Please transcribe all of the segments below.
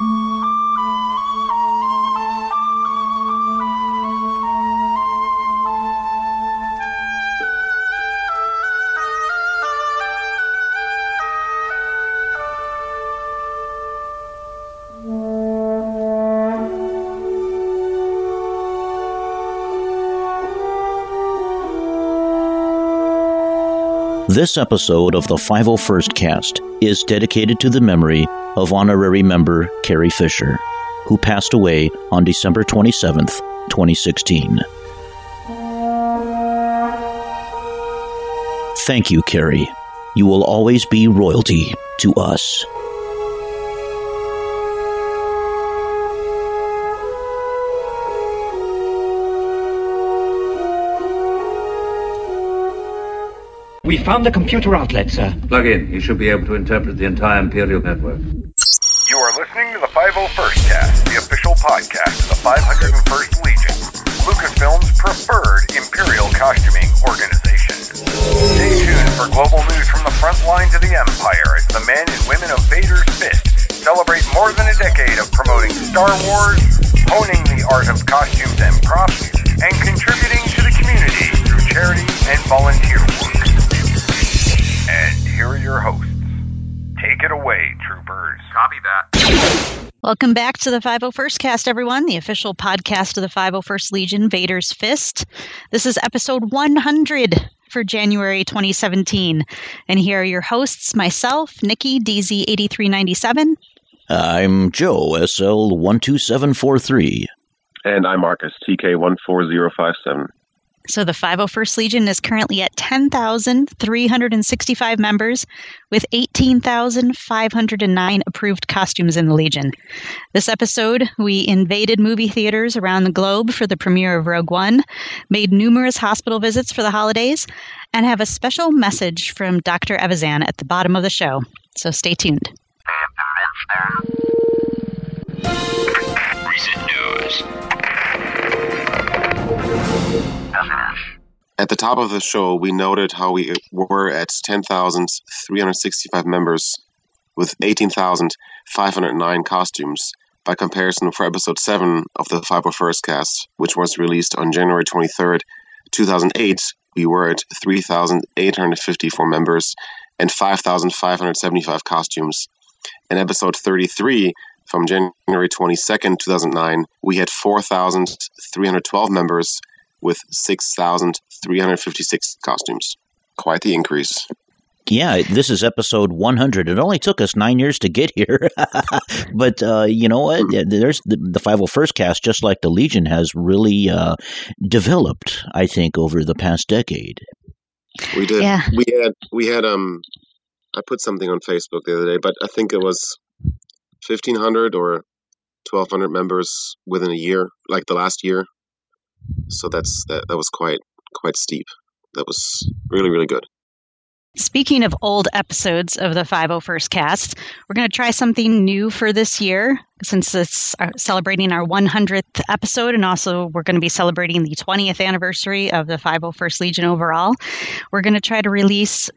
This episode of the 501st Cast is dedicated to the memory of honorary member Carrie Fisher, who passed away on December 27th, 2016. Thank you, Carrie. You will always be royalty to us. We found the computer outlet, sir. Plug in. You should be able to interpret the entire Imperial network. Podcast of the 501st Legion, Lucasfilm's preferred Imperial costuming organization. Stay tuned for global news from the front lines of the Empire as the men and women of Vader's Fist celebrate more than a decade of promoting Star Wars, honing the art of costumes and props, and contributing to the community through charity and volunteer work. And here are your hosts. Take it away, troopers. Copy that. Welcome back to the 501st Cast, everyone, the official podcast of the 501st Legion, Vader's Fist. This is episode 100 for January 2017. And here are your hosts myself, Nikki, DZ8397. I'm Joe, SL12743. And I'm Marcus, TK14057. So the 501st Legion is currently at 10,365 members with 18,509 approved costumes in the Legion. This episode, we invaded movie theaters around the globe for the premiere of Rogue One, made numerous hospital visits for the holidays, and have a special message from Dr. Evazan at the bottom of the show. So stay tuned. Recent news. At the top of the show, we noted how we were at 10,365 members with 18,509 costumes. By comparison, for episode 7 of the 501st cast, which was released on January 23rd, 2008, we were at 3,854 members and 5,575 costumes. In episode 33, from January 22nd, 2009, we had 4,312 members with 6,356 costumes. Quite the increase. Yeah, this is episode 100. It only took us nine years to get here. but uh, you know what? There's the, the 501st cast, just like the Legion, has really uh, developed, I think, over the past decade. We did. Yeah. We had, we had, um, I put something on Facebook the other day, but I think it was 1,500 or 1,200 members within a year, like the last year. So that's, that, that was quite, quite steep. That was really, really good. Speaking of old episodes of the 501st cast, we're going to try something new for this year since it's uh, celebrating our 100th episode and also we're going to be celebrating the 20th anniversary of the 501st Legion overall. We're going to try to release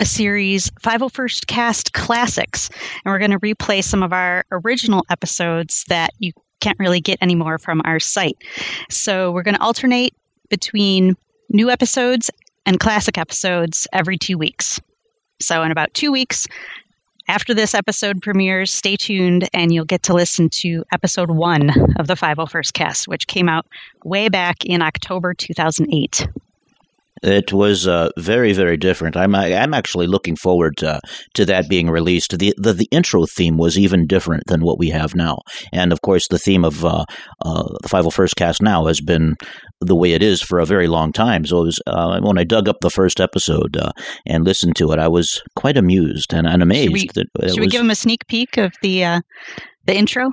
a series 501st cast classics and we're going to replay some of our original episodes that you can't really get anymore from our site. So we're going to alternate between new episodes and classic episodes every two weeks. So, in about two weeks after this episode premieres, stay tuned and you'll get to listen to episode one of the 501st cast, which came out way back in October 2008. It was uh, very, very different. I'm I'm actually looking forward to, to that being released. The, the the intro theme was even different than what we have now, and of course, the theme of uh, uh, the 501st cast now has been the way it is for a very long time. So it was, uh, when I dug up the first episode uh, and listened to it, I was quite amused and, and amazed. Should we, that should we give them a sneak peek of the uh, the intro?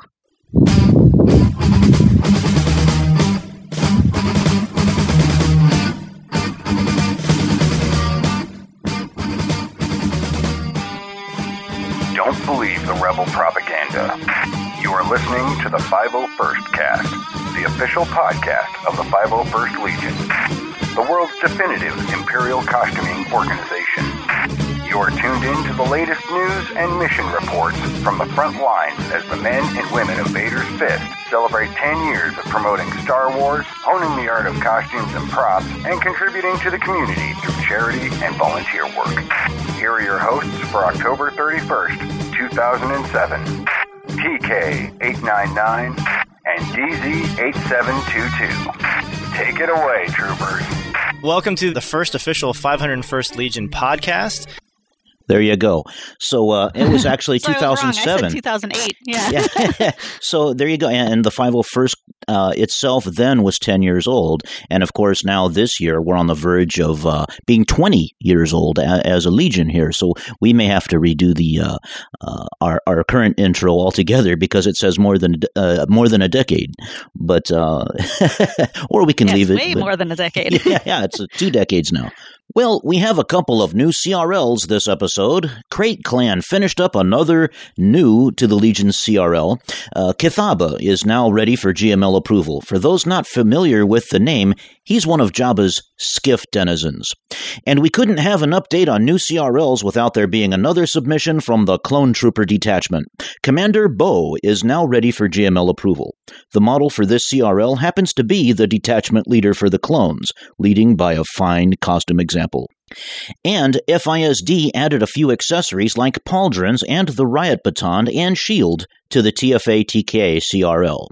Don't believe the rebel propaganda. You are listening to the 501st Cast, the official podcast of the 501st Legion, the world's definitive Imperial costuming organization. You're tuned in to the latest news and mission reports from the front lines as the men and women of Vader's Fist celebrate 10 years of promoting Star Wars, honing the art of costumes and props, and contributing to the community through charity and volunteer work. Here are your hosts for October 31st, 2007. TK899 and DZ8722. Take it away, troopers. Welcome to the first official 501st Legion podcast. There you go. So uh, it was actually Sorry, I was wrong. I 2007. said 2008. Yeah. yeah. so there you go. And the 501st uh, itself then was 10 years old. And of course, now this year, we're on the verge of uh, being 20 years old a- as a Legion here. So we may have to redo the uh, uh, our, our current intro altogether because it says more than uh, more than a decade. But uh, or we can Yeah, leave it. way but- more than a decade. yeah, yeah, it's uh, two decades now. Well, we have a couple of new CRLs this episode. Krayt Clan finished up another new to the Legion CRL. Uh, Kithaba is now ready for GML approval. For those not familiar with the name, he's one of Jabba's skiff denizens. And we couldn't have an update on new CRLs without there being another submission from the Clone Trooper Detachment. Commander Bo is now ready for GML approval. The model for this CRL happens to be the detachment leader for the clones, leading by a fine costume example. And FISD added a few accessories like pauldrons and the riot baton and shield to the TFA TK CRL.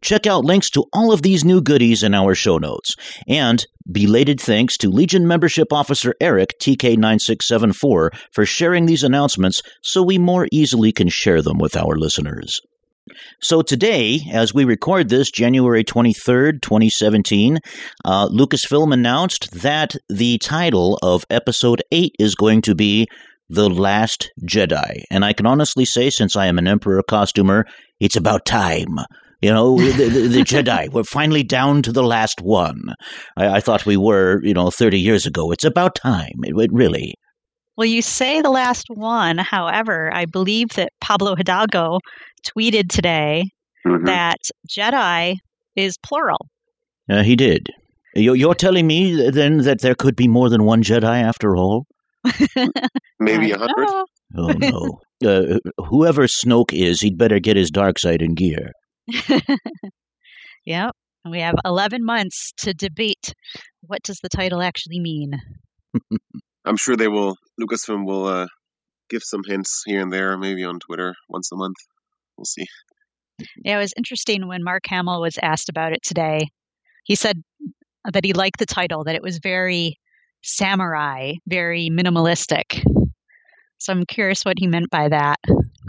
Check out links to all of these new goodies in our show notes. And belated thanks to Legion Membership Officer Eric TK9674 for sharing these announcements so we more easily can share them with our listeners. So today, as we record this, January 23rd, 2017, uh, Lucasfilm announced that the title of Episode 8 is going to be The Last Jedi. And I can honestly say, since I am an Emperor costumer, it's about time. You know, the, the, the Jedi, we're finally down to the last one. I, I thought we were, you know, 30 years ago. It's about time. It, it really. Well, you say the last one. However, I believe that Pablo Hidalgo tweeted today Mhm. that Jedi is plural. Uh, he did. You're, you're telling me then that there could be more than one Jedi after all? Maybe a hundred. Oh no. Uh, whoever Snoke is, he'd better get his dark side in gear. Yep. We have 11 months to debate what does the title actually mean. I'm sure they will. Lucasfilm will uh, give some hints here and there, maybe on Twitter once a month. We'll see. Yeah, it was interesting when Mark Hamill was asked about it today. He said that he liked the title, that it was very samurai, very minimalistic. So I'm curious what he meant by that.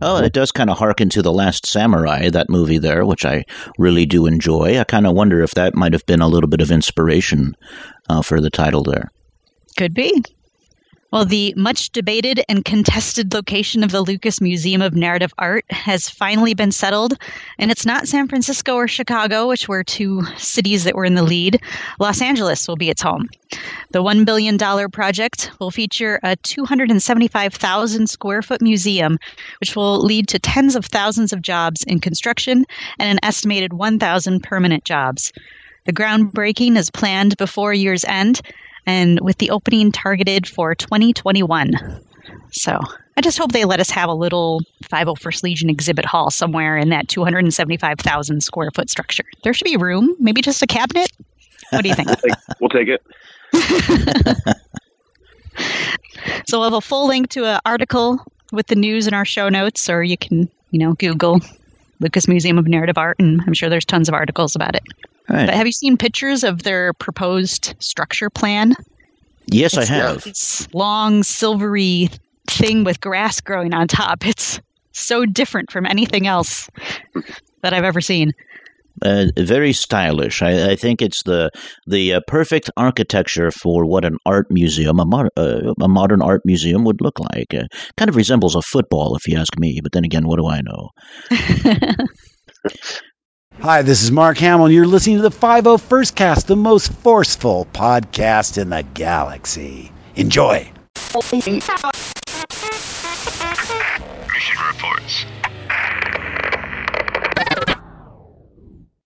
Oh, it does kind of harken to The Last Samurai, that movie there, which I really do enjoy. I kind of wonder if that might have been a little bit of inspiration uh, for the title there. Could be. Well, the much debated and contested location of the Lucas Museum of Narrative Art has finally been settled, and it's not San Francisco or Chicago, which were two cities that were in the lead. Los Angeles will be its home. The $1 billion project will feature a 275,000 square foot museum, which will lead to tens of thousands of jobs in construction and an estimated 1,000 permanent jobs. The groundbreaking is planned before year's end, and with the opening targeted for 2021. So I just hope they let us have a little 501st Legion exhibit hall somewhere in that 275,000 square foot structure. There should be room, maybe just a cabinet. What do you think? We'll take it. so we'll have a full link to an article with the news in our show notes, or you can, you know, Google Lucas Museum of Narrative Art, and I'm sure there's tons of articles about it. But have you seen pictures of their proposed structure plan? Yes, I have. This long silvery thing with grass growing on top. It's so different from anything else that I've ever seen. Uh, very stylish. I, I think it's the the uh, perfect architecture for what an art museum, a, mod- uh, a modern art museum, would look like. Uh, kind of resembles a football, if you ask me. But then again, what do I know? Hi, this is Mark Hamill, and you're listening to the 501st Cast, the most forceful podcast in the galaxy. Enjoy. Mission reports.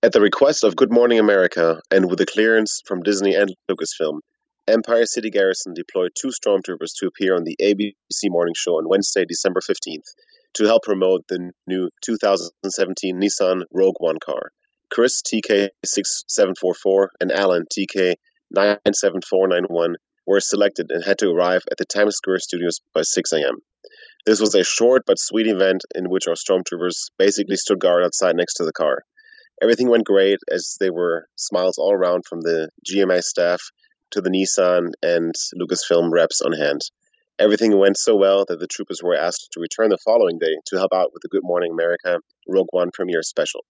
At the request of Good Morning America and with the clearance from Disney and Lucasfilm, Empire City Garrison deployed two stormtroopers to appear on the ABC morning show on Wednesday, December 15th, to help promote the new 2017 Nissan Rogue One car. Chris TK6744 and Alan TK97491 were selected and had to arrive at the Times Square studios by 6 a.m. This was a short but sweet event in which our stormtroopers basically stood guard outside next to the car. Everything went great as there were smiles all around from the GMA staff to the Nissan and Lucasfilm reps on hand. Everything went so well that the troopers were asked to return the following day to help out with the Good Morning America Rogue One premiere special.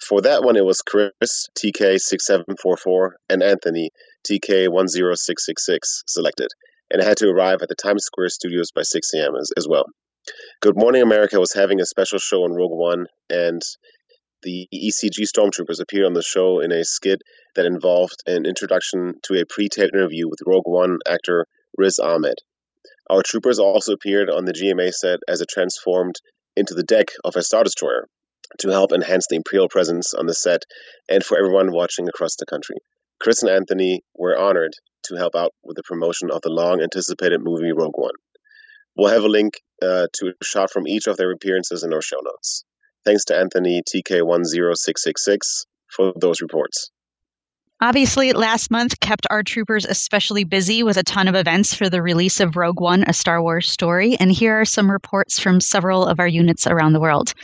For that one, it was Chris, TK6744, and Anthony, TK10666, selected, and had to arrive at the Times Square studios by 6 a.m. As, as well. Good Morning America was having a special show on Rogue One, and the ECG Stormtroopers appeared on the show in a skit that involved an introduction to a pre taped interview with Rogue One actor Riz Ahmed. Our troopers also appeared on the GMA set as it transformed into the deck of a Star Destroyer to help enhance the Imperial presence on the set and for everyone watching across the country. Chris and Anthony were honored to help out with the promotion of the long anticipated movie Rogue One. We'll have a link uh, to a shot from each of their appearances in our show notes. Thanks to Anthony TK10666 for those reports. Obviously, last month kept our troopers especially busy with a ton of events for the release of Rogue One, a Star Wars story. And here are some reports from several of our units around the world.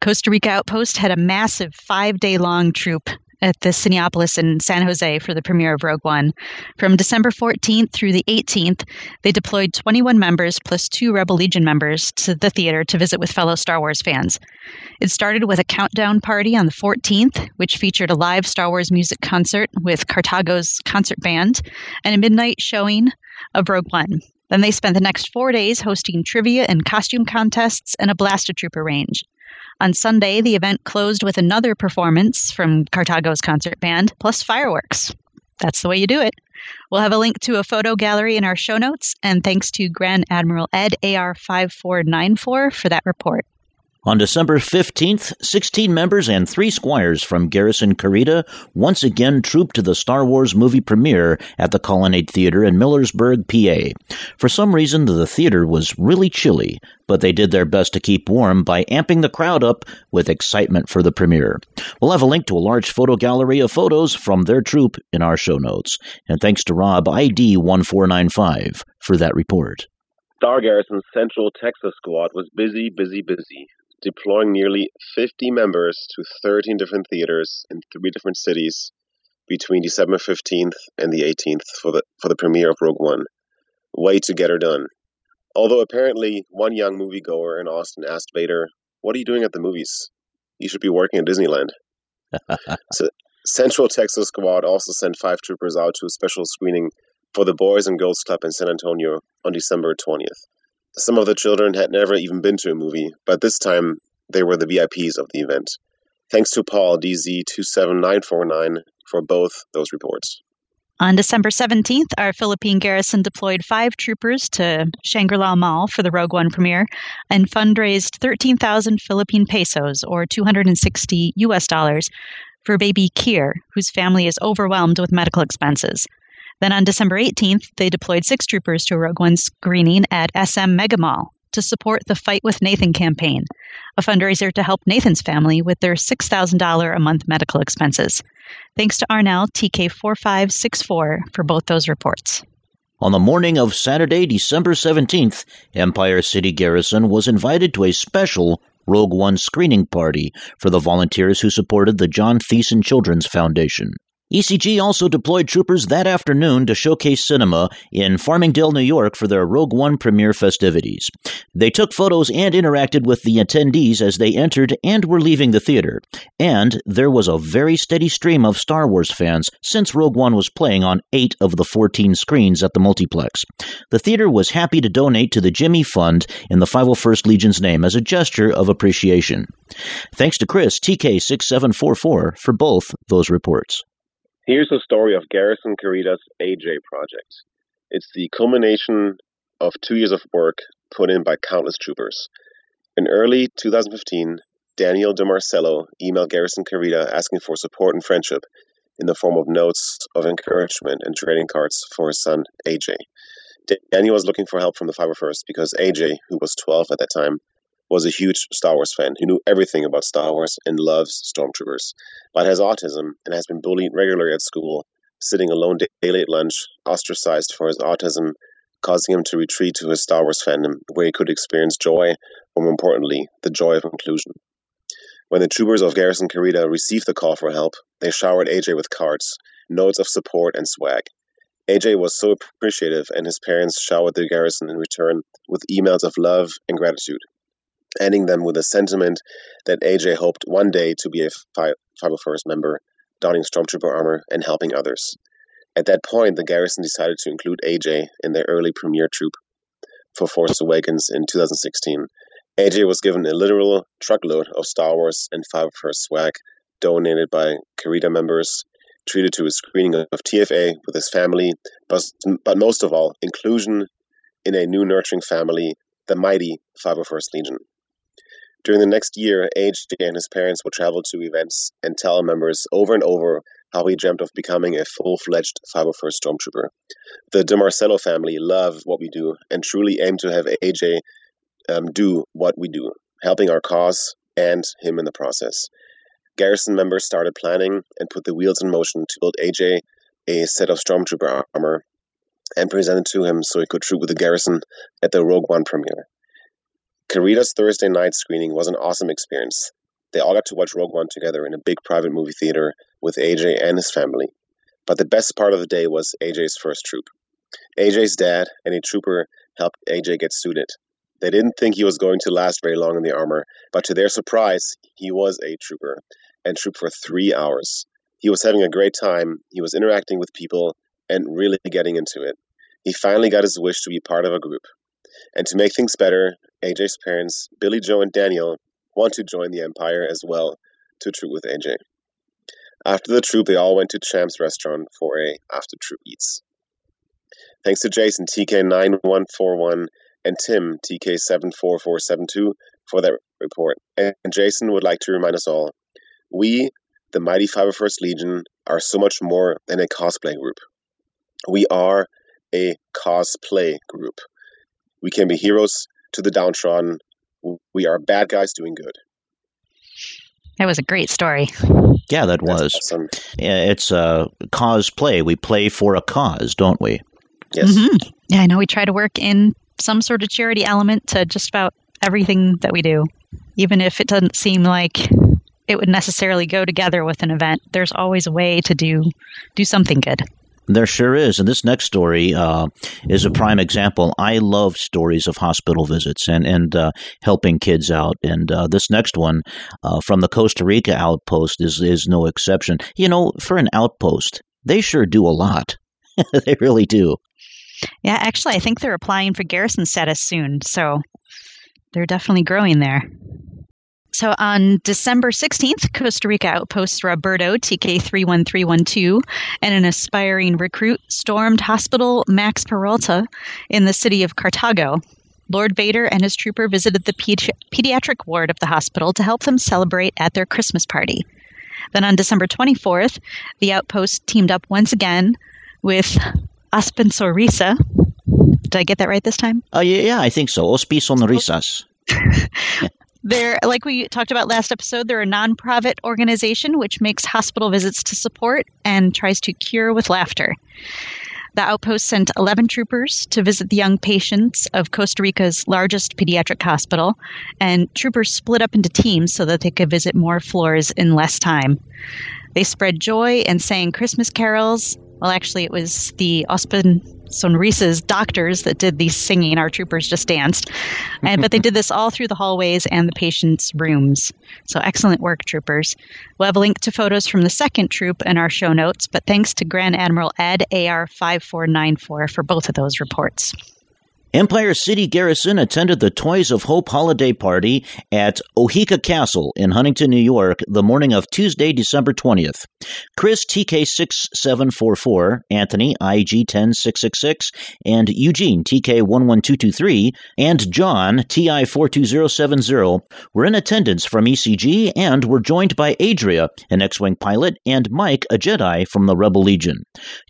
Costa Rica Outpost had a massive five day long troop at the Cinepolis in San Jose for the premiere of Rogue One. From December 14th through the 18th, they deployed 21 members plus two Rebel Legion members to the theater to visit with fellow Star Wars fans. It started with a countdown party on the 14th, which featured a live Star Wars music concert with Cartago's concert band and a midnight showing of Rogue One. Then they spent the next four days hosting trivia and costume contests and a blaster trooper range. On Sunday, the event closed with another performance from Cartago's concert band, plus fireworks. That's the way you do it. We'll have a link to a photo gallery in our show notes, and thanks to Grand Admiral Ed AR5494 for that report. On December 15th, 16 members and three squires from Garrison Carida once again trooped to the Star Wars movie premiere at the Colonnade Theater in Millersburg, PA. For some reason, the theater was really chilly, but they did their best to keep warm by amping the crowd up with excitement for the premiere. We'll have a link to a large photo gallery of photos from their troop in our show notes. And thanks to Rob ID 1495 for that report. Star Garrison's Central Texas squad was busy, busy, busy deploying nearly 50 members to 13 different theaters in three different cities between December 15th and the 18th for the for the premiere of Rogue One. Way to get her done. Although apparently one young moviegoer in Austin asked Vader, "What are you doing at the movies? You should be working at Disneyland." so, Central Texas Squad also sent five troopers out to a special screening for the Boys and Girls Club in San Antonio on December 20th. Some of the children had never even been to a movie, but this time they were the VIPs of the event. Thanks to Paul DZ27949 for both those reports. On December 17th, our Philippine garrison deployed five troopers to Shangri La Mall for the Rogue One premiere and fundraised 13,000 Philippine pesos, or 260 US dollars, for baby Kier, whose family is overwhelmed with medical expenses. Then on December 18th, they deployed six troopers to a Rogue One screening at SM Mega Mall to support the Fight with Nathan campaign, a fundraiser to help Nathan's family with their $6,000 a month medical expenses. Thanks to Arnell TK4564 for both those reports. On the morning of Saturday, December 17th, Empire City Garrison was invited to a special Rogue One screening party for the volunteers who supported the John Theissen Children's Foundation. ECG also deployed troopers that afternoon to showcase cinema in Farmingdale, New York for their Rogue One premiere festivities. They took photos and interacted with the attendees as they entered and were leaving the theater. And there was a very steady stream of Star Wars fans since Rogue One was playing on eight of the 14 screens at the multiplex. The theater was happy to donate to the Jimmy Fund in the 501st Legion's name as a gesture of appreciation. Thanks to Chris, TK6744, for both those reports. Here's the story of Garrison Carida's AJ project. It's the culmination of two years of work put in by countless troopers. In early 2015, Daniel DeMarcello emailed Garrison Carida asking for support and friendship, in the form of notes of encouragement and trading cards for his son, AJ. Daniel was looking for help from the 501st because AJ, who was 12 at that time, was a huge Star Wars fan who knew everything about Star Wars and loves stormtroopers, but has autism and has been bullied regularly at school, sitting alone daily at lunch, ostracized for his autism, causing him to retreat to his Star Wars fandom, where he could experience joy, or more importantly, the joy of inclusion. When the troopers of Garrison Carida received the call for help, they showered AJ with cards, notes of support, and swag. AJ was so appreciative, and his parents showered the garrison in return with emails of love and gratitude ending them with a sentiment that AJ hoped one day to be a 501st member, donning Stormtrooper armor and helping others. At that point, the garrison decided to include AJ in their early premiere troop for Force Awakens in 2016. AJ was given a literal truckload of Star Wars and 501st swag donated by Carida members, treated to a screening of TFA with his family, but, but most of all, inclusion in a new nurturing family, the mighty 501st Legion. During the next year, AJ and his parents would travel to events and tell members over and over how he dreamt of becoming a full-fledged 501st Stormtrooper. The DeMarcello family love what we do and truly aim to have AJ um, do what we do, helping our cause and him in the process. Garrison members started planning and put the wheels in motion to build AJ a set of Stormtrooper armor and present it to him so he could troop with the Garrison at the Rogue One premiere. Carida's Thursday night screening was an awesome experience. They all got to watch Rogue One together in a big private movie theater with AJ and his family. But the best part of the day was AJ's first troop. AJ's dad and a trooper helped AJ get suited. They didn't think he was going to last very long in the armor, but to their surprise, he was a trooper and trooped for three hours. He was having a great time, he was interacting with people, and really getting into it. He finally got his wish to be part of a group. And to make things better, AJ's parents, Billy Joe and Daniel, want to join the Empire as well to troop with AJ. After the troop, they all went to Champ's restaurant for a after troop eats. Thanks to Jason TK9141 and Tim TK74472 for that report. And Jason would like to remind us all we, the Mighty 501st Legion, are so much more than a cosplay group. We are a cosplay group. We can be heroes to the downtrodden. We are bad guys doing good. That was a great story. Yeah, that was. Awesome. It's a cause play. We play for a cause, don't we? Yes. Mm-hmm. Yeah, I know we try to work in some sort of charity element to just about everything that we do. Even if it doesn't seem like it would necessarily go together with an event, there's always a way to do do something good. There sure is. And this next story uh, is a prime example. I love stories of hospital visits and, and uh, helping kids out. And uh, this next one uh, from the Costa Rica outpost is, is no exception. You know, for an outpost, they sure do a lot. they really do. Yeah, actually, I think they're applying for garrison status soon. So they're definitely growing there. So on December 16th, Costa Rica outpost Roberto, TK31312, and an aspiring recruit stormed Hospital Max Peralta in the city of Cartago. Lord Vader and his trooper visited the pedi- pediatric ward of the hospital to help them celebrate at their Christmas party. Then on December 24th, the outpost teamed up once again with Aspen Sonrisa. Did I get that right this time? Uh, yeah, yeah, I think so. Ospi Sonrisas. They're, like we talked about last episode, they're a nonprofit organization which makes hospital visits to support and tries to cure with laughter. The outpost sent 11 troopers to visit the young patients of Costa Rica's largest pediatric hospital, and troopers split up into teams so that they could visit more floors in less time. They spread joy and sang Christmas carols. Well, actually, it was the Ospen Sonrisa's doctors that did the singing. Our troopers just danced. And, but they did this all through the hallways and the patients' rooms. So excellent work, troopers. We'll have a link to photos from the second troop in our show notes, but thanks to Grand Admiral Ed AR 5494 for both of those reports. Empire City Garrison attended the Toys of Hope holiday party at Oheka Castle in Huntington, New York, the morning of Tuesday, December 20th. Chris TK6744, Anthony IG10666, and Eugene TK11223, and John TI42070 were in attendance from ECG and were joined by Adria, an X Wing pilot, and Mike, a Jedi from the Rebel Legion.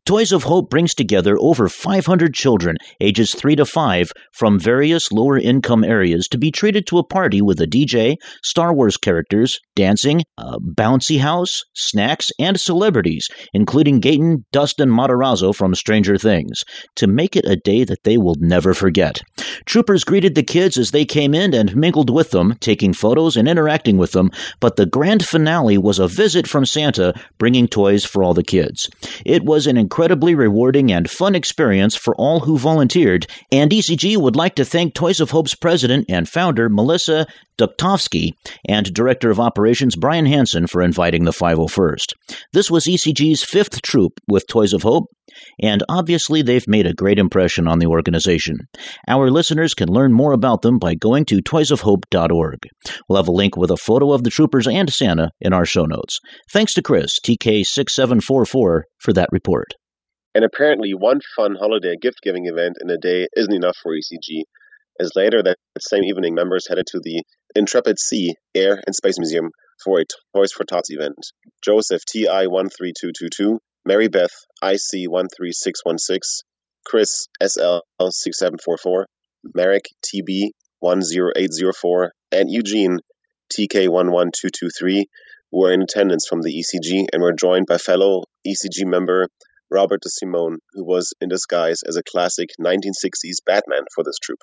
Toys of Hope brings together over 500 children, ages 3 to 5, from various lower income areas to be treated to a party with a DJ, Star Wars characters, dancing, a bouncy house, snacks, and celebrities, including Gaten, Dustin Matarazzo from Stranger Things, to make it a day that they will never forget. Troopers greeted the kids as they came in and mingled with them, taking photos and interacting with them, but the grand finale was a visit from Santa bringing toys for all the kids. It was an incredibly rewarding and fun experience for all who volunteered, and ECG would like to thank Toys of Hope's president and founder, Melissa Duktovsky, and Director of Operations Brian Hanson for inviting the 501st. This was ECG's fifth troop with Toys of Hope, and obviously they've made a great impression on the organization. Our listeners can learn more about them by going to toysofhope.org. We'll have a link with a photo of the troopers and Santa in our show notes. Thanks to Chris, TK6744, for that report. And apparently, one fun holiday gift giving event in a day isn't enough for ECG, as later that same evening, members headed to the Intrepid Sea Air and Space Museum for a Toys for Tots event. Joseph TI13222, Mary Beth IC13616, Chris SL6744, Merrick TB10804, and Eugene TK11223 were in attendance from the ECG and were joined by fellow ECG member Robert De Simone, who was in disguise as a classic 1960s Batman for this troop.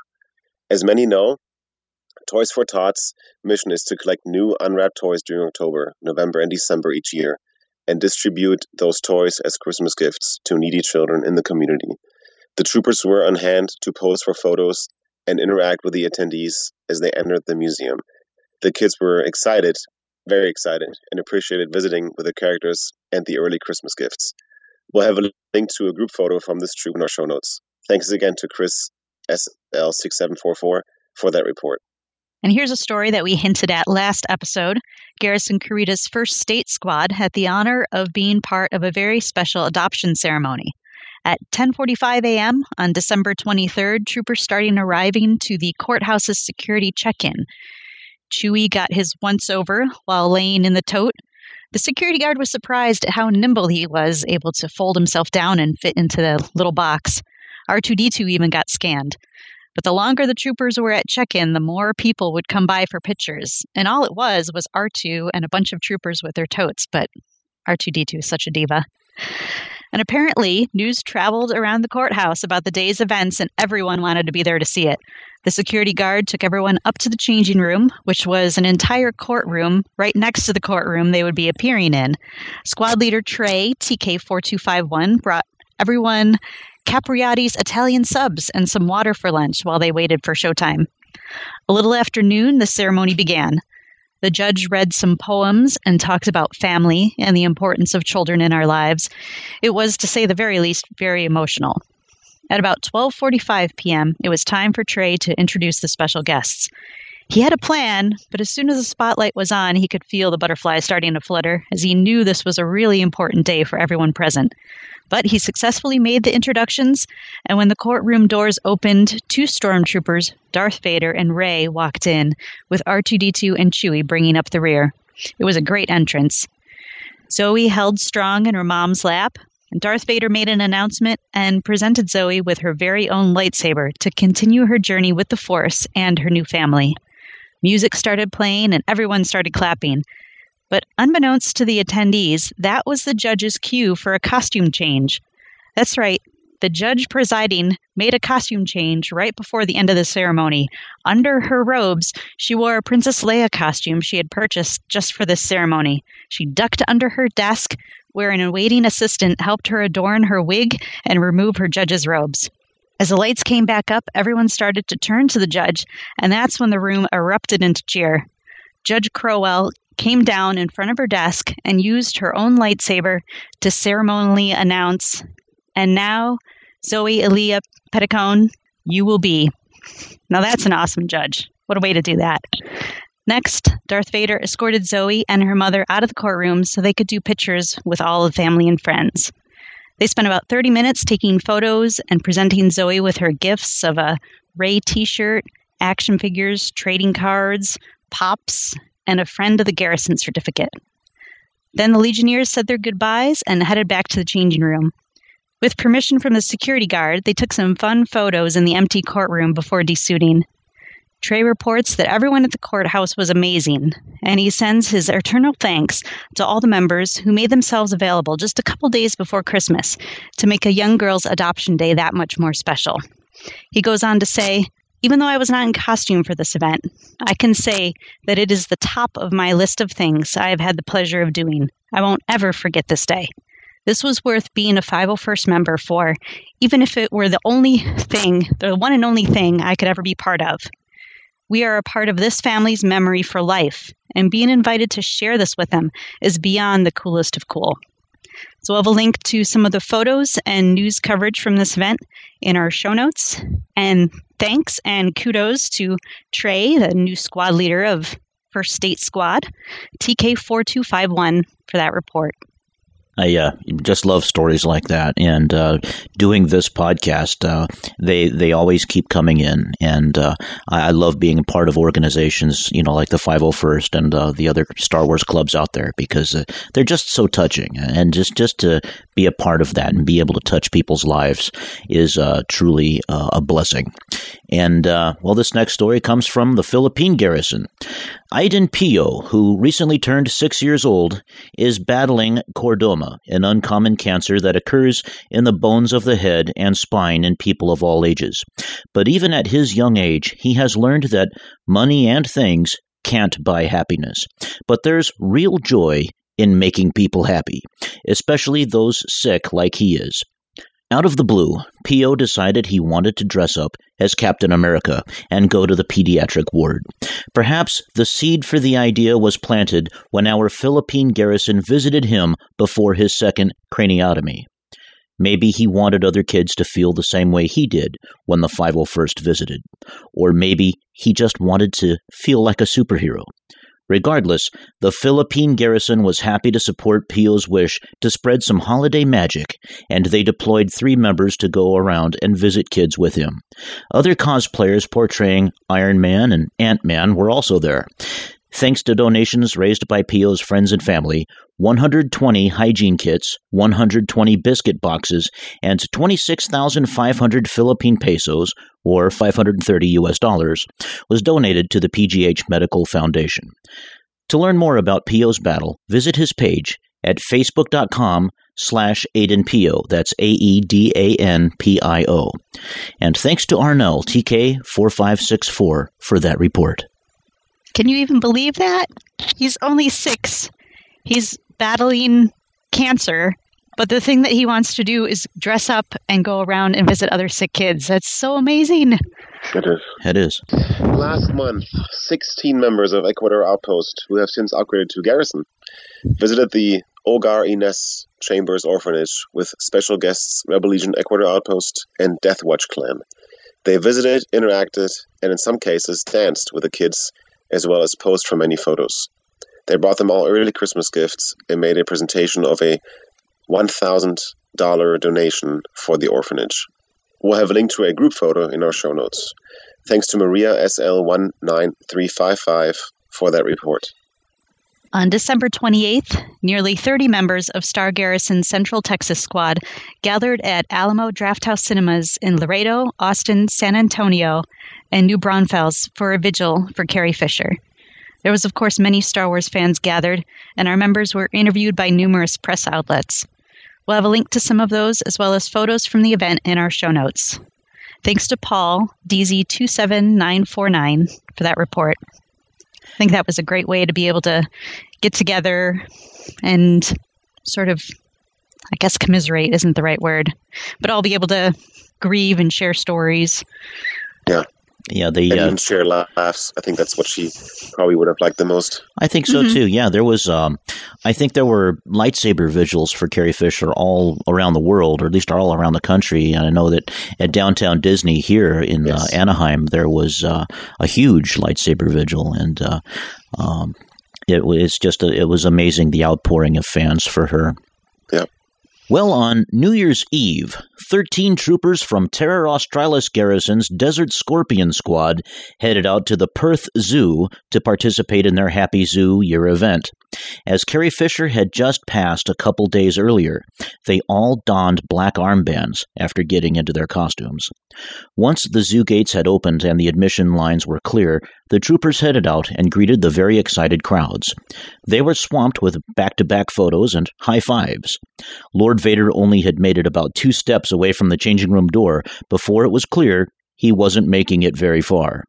As many know, Toys for Tots' mission is to collect new unwrapped toys during October, November, and December each year and distribute those toys as Christmas gifts to needy children in the community. The troopers were on hand to pose for photos and interact with the attendees as they entered the museum. The kids were excited, very excited, and appreciated visiting with the characters and the early Christmas gifts. We'll have a link to a group photo from this troop in our show notes. Thanks again to Chris SL6744 for that report. And here's a story that we hinted at last episode. Garrison Carida's first state squad had the honor of being part of a very special adoption ceremony. At 10:45 a.m. on December 23rd, troopers started arriving to the courthouse's security check-in. Chewie got his once over while laying in the tote. The security guard was surprised at how nimble he was, able to fold himself down and fit into the little box. R2D2 even got scanned. But the longer the troopers were at check in, the more people would come by for pictures. And all it was was R2 and a bunch of troopers with their totes, but R2D2 is such a diva. And apparently, news traveled around the courthouse about the day's events, and everyone wanted to be there to see it. The security guard took everyone up to the changing room, which was an entire courtroom right next to the courtroom they would be appearing in. Squad leader Trey, TK4251, brought everyone Capriotti's Italian subs and some water for lunch while they waited for showtime. A little after noon, the ceremony began. The judge read some poems and talked about family and the importance of children in our lives. It was, to say the very least, very emotional. At about 12:45 p.m., it was time for Trey to introduce the special guests. He had a plan, but as soon as the spotlight was on, he could feel the butterflies starting to flutter, as he knew this was a really important day for everyone present. But he successfully made the introductions, and when the courtroom doors opened, two stormtroopers, Darth Vader and Rey, walked in, with R2D2 and Chewie bringing up the rear. It was a great entrance. Zoe held strong in her mom's lap, and Darth Vader made an announcement and presented Zoe with her very own lightsaber to continue her journey with the Force and her new family. Music started playing, and everyone started clapping. But unbeknownst to the attendees, that was the judge's cue for a costume change. That's right, the judge presiding made a costume change right before the end of the ceremony. Under her robes, she wore a Princess Leia costume she had purchased just for this ceremony. She ducked under her desk, where an awaiting assistant helped her adorn her wig and remove her judge's robes. As the lights came back up, everyone started to turn to the judge, and that's when the room erupted into cheer. Judge Crowell came down in front of her desk and used her own lightsaber to ceremonially announce, and now Zoe Elia Petticone, You will be. Now that's an awesome judge. What a way to do that. Next, Darth Vader escorted Zoe and her mother out of the courtroom so they could do pictures with all the family and friends. They spent about 30 minutes taking photos and presenting Zoe with her gifts of a Rey t shirt, action figures, trading cards, pops, and a friend of the garrison certificate. Then the Legionnaires said their goodbyes and headed back to the changing room. With permission from the security guard, they took some fun photos in the empty courtroom before desuiting. Trey reports that everyone at the courthouse was amazing, and he sends his eternal thanks to all the members who made themselves available just a couple days before Christmas to make a young girl's adoption day that much more special. He goes on to say, even though I was not in costume for this event, I can say that it is the top of my list of things I have had the pleasure of doing. I won't ever forget this day. This was worth being a 501st member for, even if it were the only thing, the one and only thing I could ever be part of. We are a part of this family's memory for life, and being invited to share this with them is beyond the coolest of cool. So I'll have a link to some of the photos and news coverage from this event in our show notes. And thanks and kudos to Trey, the new squad leader of First State Squad, TK4251, for that report. I uh, just love stories like that, and uh, doing this podcast, uh, they they always keep coming in, and uh, I, I, love being a part of organizations, you know, like the Five Hundred First and uh, the other Star Wars clubs out there, because uh, they're just so touching, and just just to be a part of that and be able to touch people's lives is truly a blessing. And uh, well, this next story comes from the Philippine Garrison. Aiden Pio, who recently turned six years old, is battling chordoma, an uncommon cancer that occurs in the bones of the head and spine in people of all ages. But even at his young age, he has learned that money and things can't buy happiness. But there's real joy in making people happy, especially those sick like he is. Out of the blue, Pio decided he wanted to dress up as Captain America and go to the pediatric ward. Perhaps the seed for the idea was planted when our Philippine garrison visited him before his second craniotomy. Maybe he wanted other kids to feel the same way he did when the 501st visited. Or maybe he just wanted to feel like a superhero. Regardless, the Philippine garrison was happy to support Pio's wish to spread some holiday magic, and they deployed three members to go around and visit kids with him. Other cosplayers portraying Iron Man and Ant Man were also there. Thanks to donations raised by Pio's friends and family, 120 hygiene kits, 120 biscuit boxes, and 26,500 Philippine pesos, or 530 US dollars, was donated to the PGH Medical Foundation. To learn more about Pio's battle, visit his page at facebook.com slash Aiden Pio. That's A-E-D-A-N-P-I-O. And thanks to Arnell, TK4564, for that report. Can you even believe that? He's only six. He's battling cancer, but the thing that he wants to do is dress up and go around and visit other sick kids. That's so amazing. It is. It is. Last month, 16 members of Ecuador Outpost, who have since upgraded to Garrison, visited the Hogar Inés Chambers Orphanage with special guests Rebel Legion Ecuador Outpost and Death Watch Clan. They visited, interacted, and in some cases danced with the kids as well as posed for many photos. They brought them all early Christmas gifts and made a presentation of a $1,000 donation for the orphanage. We'll have a link to a group photo in our show notes. Thanks to Maria SL19355 for that report. On December 28th, nearly 30 members of Star Garrison's Central Texas Squad gathered at Alamo Drafthouse Cinemas in Laredo, Austin, San Antonio, and New Braunfels for a vigil for Carrie Fisher. There was, of course, many Star Wars fans gathered, and our members were interviewed by numerous press outlets. We'll have a link to some of those as well as photos from the event in our show notes. Thanks to Paul, DZ27949, for that report. I think that was a great way to be able to get together and sort of, I guess, commiserate isn't the right word, but all be able to grieve and share stories. Yeah. Yeah, the and uh, even share laughs. I think that's what she probably would have liked the most. I think so too. Yeah, there was. Um, I think there were lightsaber vigils for Carrie Fisher all around the world, or at least all around the country. And I know that at downtown Disney here in uh, Anaheim, there was uh, a huge lightsaber vigil, and uh, um, it was just a, it was amazing the outpouring of fans for her. Yeah. Well, on New Year's Eve, 13 troopers from Terra Australis Garrison's Desert Scorpion Squad headed out to the Perth Zoo to participate in their Happy Zoo year event. As Carrie Fisher had just passed a couple days earlier, they all donned black armbands after getting into their costumes. Once the zoo gates had opened and the admission lines were clear, the troopers headed out and greeted the very excited crowds. They were swamped with back to back photos and high fives. Lord Vader only had made it about two steps away from the changing room door before it was clear he wasn't making it very far.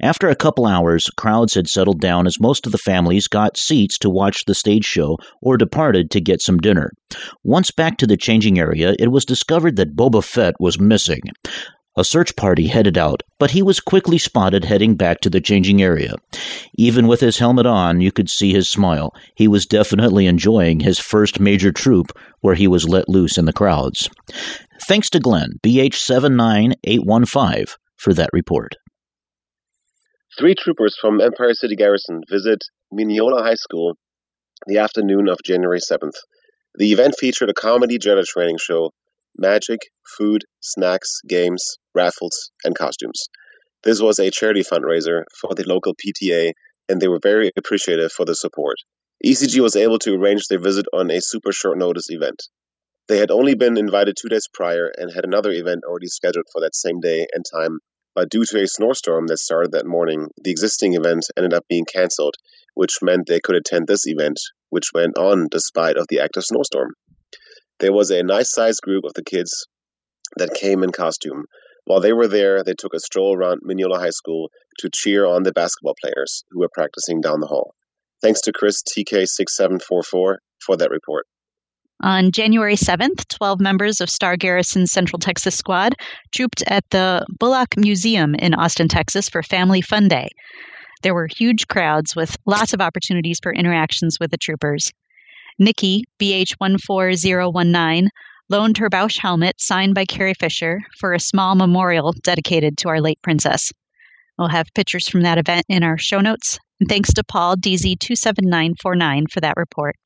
After a couple hours, crowds had settled down as most of the families got seats to watch the stage show or departed to get some dinner. Once back to the changing area, it was discovered that Boba Fett was missing. A search party headed out, but he was quickly spotted heading back to the changing area. Even with his helmet on, you could see his smile. He was definitely enjoying his first major troop where he was let loose in the crowds. Thanks to Glenn, BH79815, for that report. Three troopers from Empire City Garrison visit Mineola High School the afternoon of January 7th. The event featured a comedy Jedi training show, magic, food, snacks, games, raffles, and costumes. This was a charity fundraiser for the local PTA, and they were very appreciative for the support. ECG was able to arrange their visit on a super short notice event. They had only been invited two days prior and had another event already scheduled for that same day and time, but due to a snowstorm that started that morning, the existing event ended up being cancelled, which meant they could attend this event, which went on despite of the active snowstorm. There was a nice sized group of the kids that came in costume. While they were there, they took a stroll around Mineola High School to cheer on the basketball players who were practicing down the hall. Thanks to Chris TK6744 for that report. On January 7th, 12 members of Star Garrison's Central Texas Squad trooped at the Bullock Museum in Austin, Texas for Family Fun Day. There were huge crowds with lots of opportunities for interactions with the troopers. Nikki, BH14019, loaned her Boushh helmet signed by Carrie Fisher for a small memorial dedicated to our late princess. We'll have pictures from that event in our show notes. And thanks to Paul DZ27949 for that report.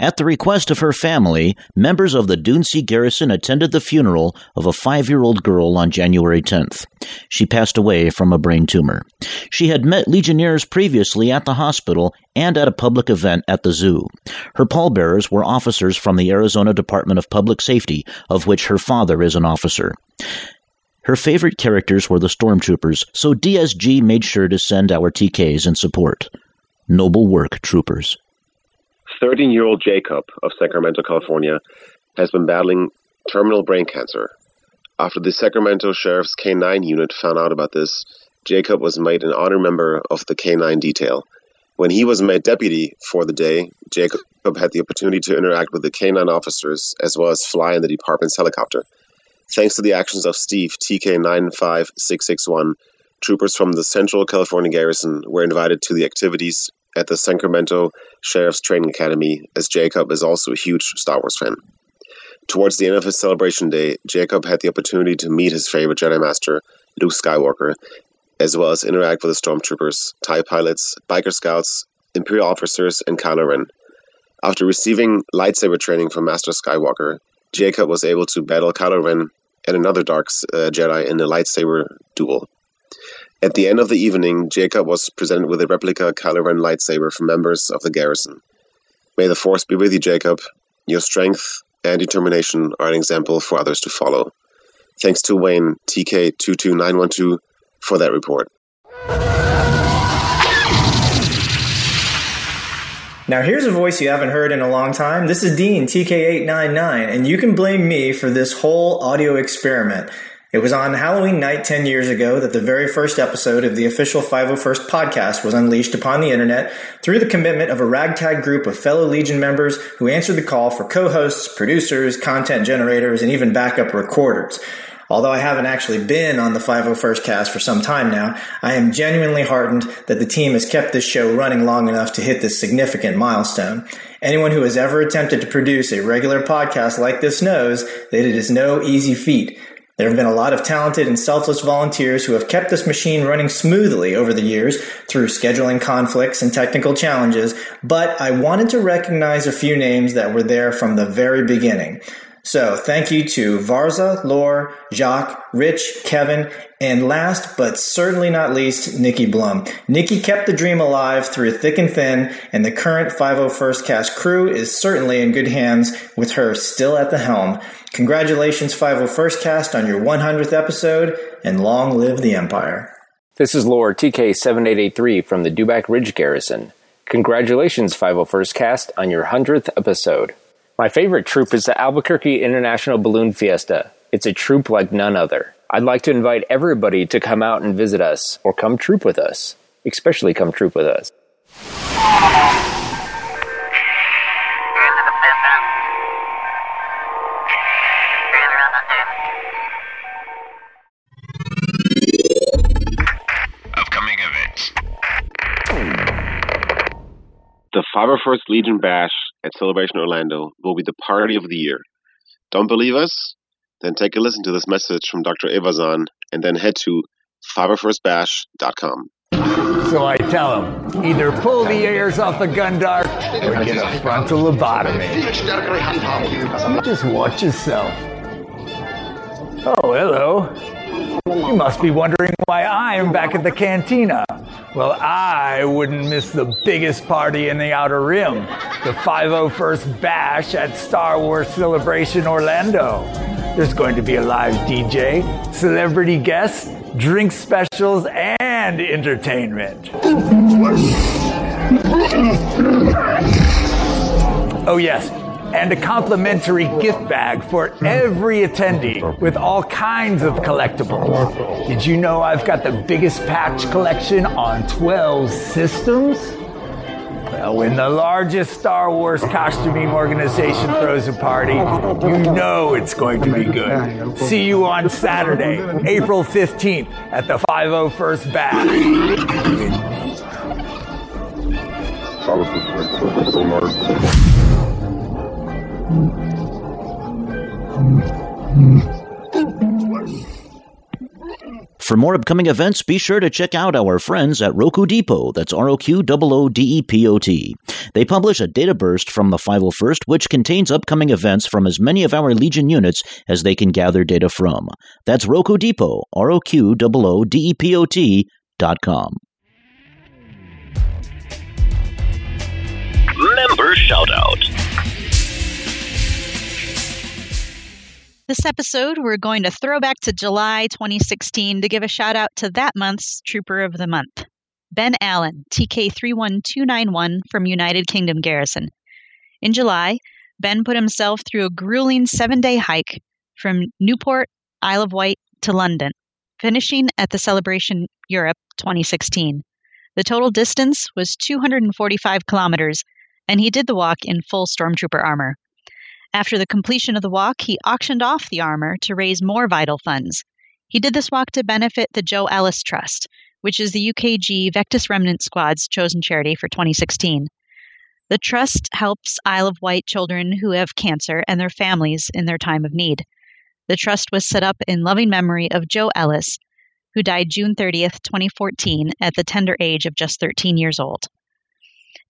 At the request of her family, members of the Dune Sea Garrison attended the funeral of a five year old girl on January 10th. She passed away from a brain tumor. She had met Legionnaires previously at the hospital and at a public event at the zoo. Her pallbearers were officers from the Arizona Department of Public Safety, of which her father is an officer. Her favorite characters were the stormtroopers, so DSG made sure to send our TKs in support. Noble work, troopers. 13 year old Jacob of Sacramento, California, has been battling terminal brain cancer. After the Sacramento Sheriff's K9 unit found out about this, Jacob was made an honor member of the K9 detail. When he was made deputy for the day, Jacob had the opportunity to interact with the K9 officers as well as fly in the department's helicopter. Thanks to the actions of Steve TK95661, troopers from the Central California Garrison were invited to the activities at the Sacramento Sheriff's Training Academy, as Jacob is also a huge Star Wars fan. Towards the end of his celebration day, Jacob had the opportunity to meet his favorite Jedi Master, Luke Skywalker, as well as interact with the stormtroopers, TIE pilots, biker scouts, Imperial officers, and Kylo Ren. After receiving lightsaber training from Master Skywalker, Jacob was able to battle Kylo Ren and another Dark uh, Jedi in a lightsaber duel. At the end of the evening, Jacob was presented with a replica Kylo lightsaber from members of the garrison. May the Force be with you, Jacob. Your strength and determination are an example for others to follow. Thanks to Wayne TK22912 for that report. Now, here's a voice you haven't heard in a long time. This is Dean, TK899, and you can blame me for this whole audio experiment. It was on Halloween night 10 years ago that the very first episode of the official 501st podcast was unleashed upon the internet through the commitment of a ragtag group of fellow Legion members who answered the call for co hosts, producers, content generators, and even backup recorders. Although I haven't actually been on the 501st cast for some time now, I am genuinely heartened that the team has kept this show running long enough to hit this significant milestone. Anyone who has ever attempted to produce a regular podcast like this knows that it is no easy feat. There have been a lot of talented and selfless volunteers who have kept this machine running smoothly over the years through scheduling conflicts and technical challenges, but I wanted to recognize a few names that were there from the very beginning. So thank you to Varza, Lore, Jacques, Rich, Kevin, and last but certainly not least, Nikki Blum. Nikki kept the dream alive through thick and thin, and the current 501st cast crew is certainly in good hands with her still at the helm. Congratulations, 501st cast, on your 100th episode, and long live the Empire. This is Lore TK7883 from the Dewback Ridge Garrison. Congratulations, 501st cast, on your 100th episode. My favorite troop is the Albuquerque International Balloon Fiesta. It's a troop like none other. I'd like to invite everybody to come out and visit us, or come troop with us. Especially come troop with us. Upcoming events. The 501st Legion Bash at Celebration Orlando will be the party of the year. Don't believe us? Then take a listen to this message from Dr. Evazan and then head to 501stbash.com. So I tell him, either pull the ears off the gundark or get a frontal lobotomy. Just watch yourself. Oh, hello. You must be wondering why I'm back at the cantina. Well, I wouldn't miss the biggest party in the Outer Rim, the 501st Bash at Star Wars Celebration Orlando. There's going to be a live DJ, celebrity guests, drink specials, and entertainment. Oh, yes, and a complimentary gift bag for every attendee with all kinds of collectibles. Did you know I've got the biggest patch collection on 12 systems? Well, when the largest Star Wars costuming organization throws a party, you know it's going to be good. See you on Saturday, April 15th at the 501st Bash. For more upcoming events, be sure to check out our friends at Roqoo Depot. That's R O Q O O D E P O T. They publish a data burst from the 501st, which contains upcoming events from as many of our Legion units as they can gather data from. That's Roqoo Depot, R O Q O O D E P O T dot com. Member Shoutout. This episode, we're going to throw back to July 2016 to give a shout out to that month's Trooper of the Month, Ben Allen, TK31291 from United Kingdom Garrison. In July, Ben put himself through a grueling seven day hike from Newport, Isle of Wight to London, finishing at the Celebration Europe 2016. The total distance was 245 kilometers, and he did the walk in full Stormtrooper armor. After the completion of the walk, he auctioned off the armor to raise more vital funds. He did this walk to benefit the Joe Ellis Trust, which is the UKG Vectis Remnant Squad's chosen charity for 2016. The trust helps Isle of Wight children who have cancer and their families in their time of need. The trust was set up in loving memory of Joe Ellis, who died June 30th, 2014, at the tender age of just 13 years old.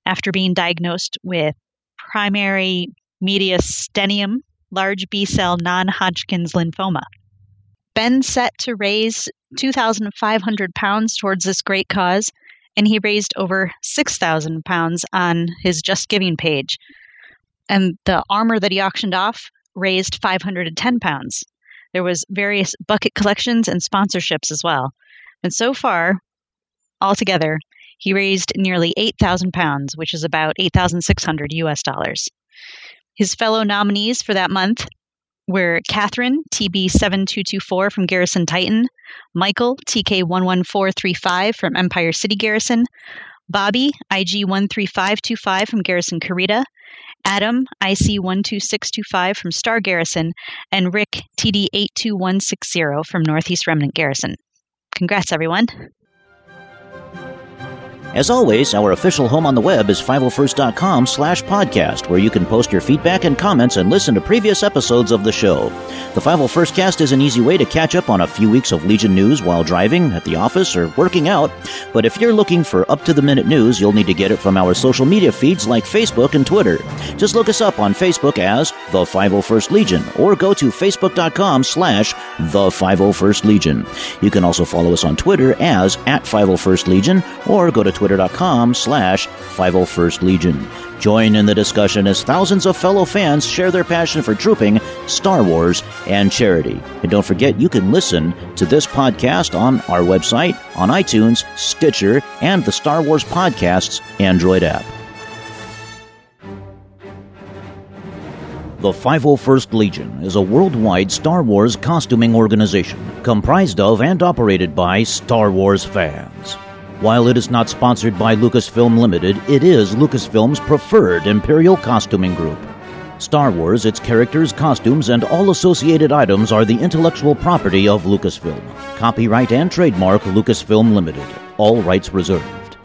After being diagnosed with primary mediastinium, large B cell non Hodgkin's lymphoma. Ben set to raise 2,500 pounds towards this great cause, and he raised over 6,000 pounds on his Just Giving page. And the armor that he auctioned off raised 510 pounds. There was various bucket collections and sponsorships as well. And so far, altogether, he raised nearly 8,000 pounds, which is about 8,600 US dollars. His fellow nominees for that month were Catherine, TB7224 from Garrison Titan, Michael, TK11435 from Empire City Garrison, Bobby, IG13525 from Garrison Carida, Adam, IC12625 from Star Garrison, and Rick, TD82160 from Northeast Remnant Garrison. Congrats, everyone. As always, our official home on the web is 501st.com slash podcast, where you can post your feedback and comments and listen to previous episodes of the show. The 501st cast is an easy way to catch up on a few weeks of Legion news while driving, at the office, or working out. But if you're looking for up to the minute news, you'll need to get it from our social media feeds like Facebook and Twitter. Just look us up on Facebook as The 501st Legion or go to facebook.com slash The 501st Legion. You can also follow us on Twitter as at 501st Legion or go to twitter.com slash 501st Legion. Join in the discussion as thousands of fellow fans share their passion for trooping, Star Wars, and charity. And don't forget, you can listen to this podcast on our website, on iTunes, Stitcher, and the Star Wars Podcasts Android app. The 501st Legion is a worldwide Star Wars costuming organization comprised of and operated by Star Wars fans. While it is not sponsored by Lucasfilm Limited, it is Lucasfilm's preferred Imperial costuming group. Star Wars, its characters, costumes, and all associated items are the intellectual property of Lucasfilm. Copyright and trademark Lucasfilm Limited. All rights reserved.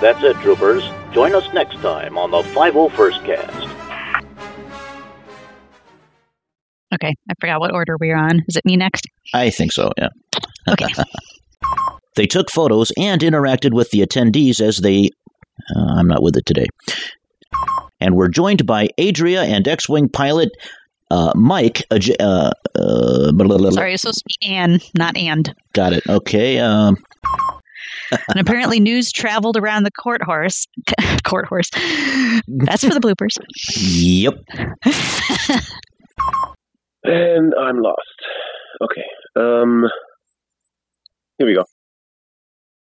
That's it, troopers. Join us next time on the 501st Cast. Okay, I forgot what order we are on. Is it me next? I think so, yeah. Okay. They took photos and interacted with the attendees as they. Uh, I'm not with it today. And we're joined by Adria and X Wing pilot uh, Mike. Uh, uh, uh, blah, blah, blah, blah. Sorry, it's supposed to be Anne, not and. Got it. Okay. Um, And apparently, news traveled around the court horse. court horse. That's for the bloopers. yep. And I'm lost. Okay. Um. Here we go.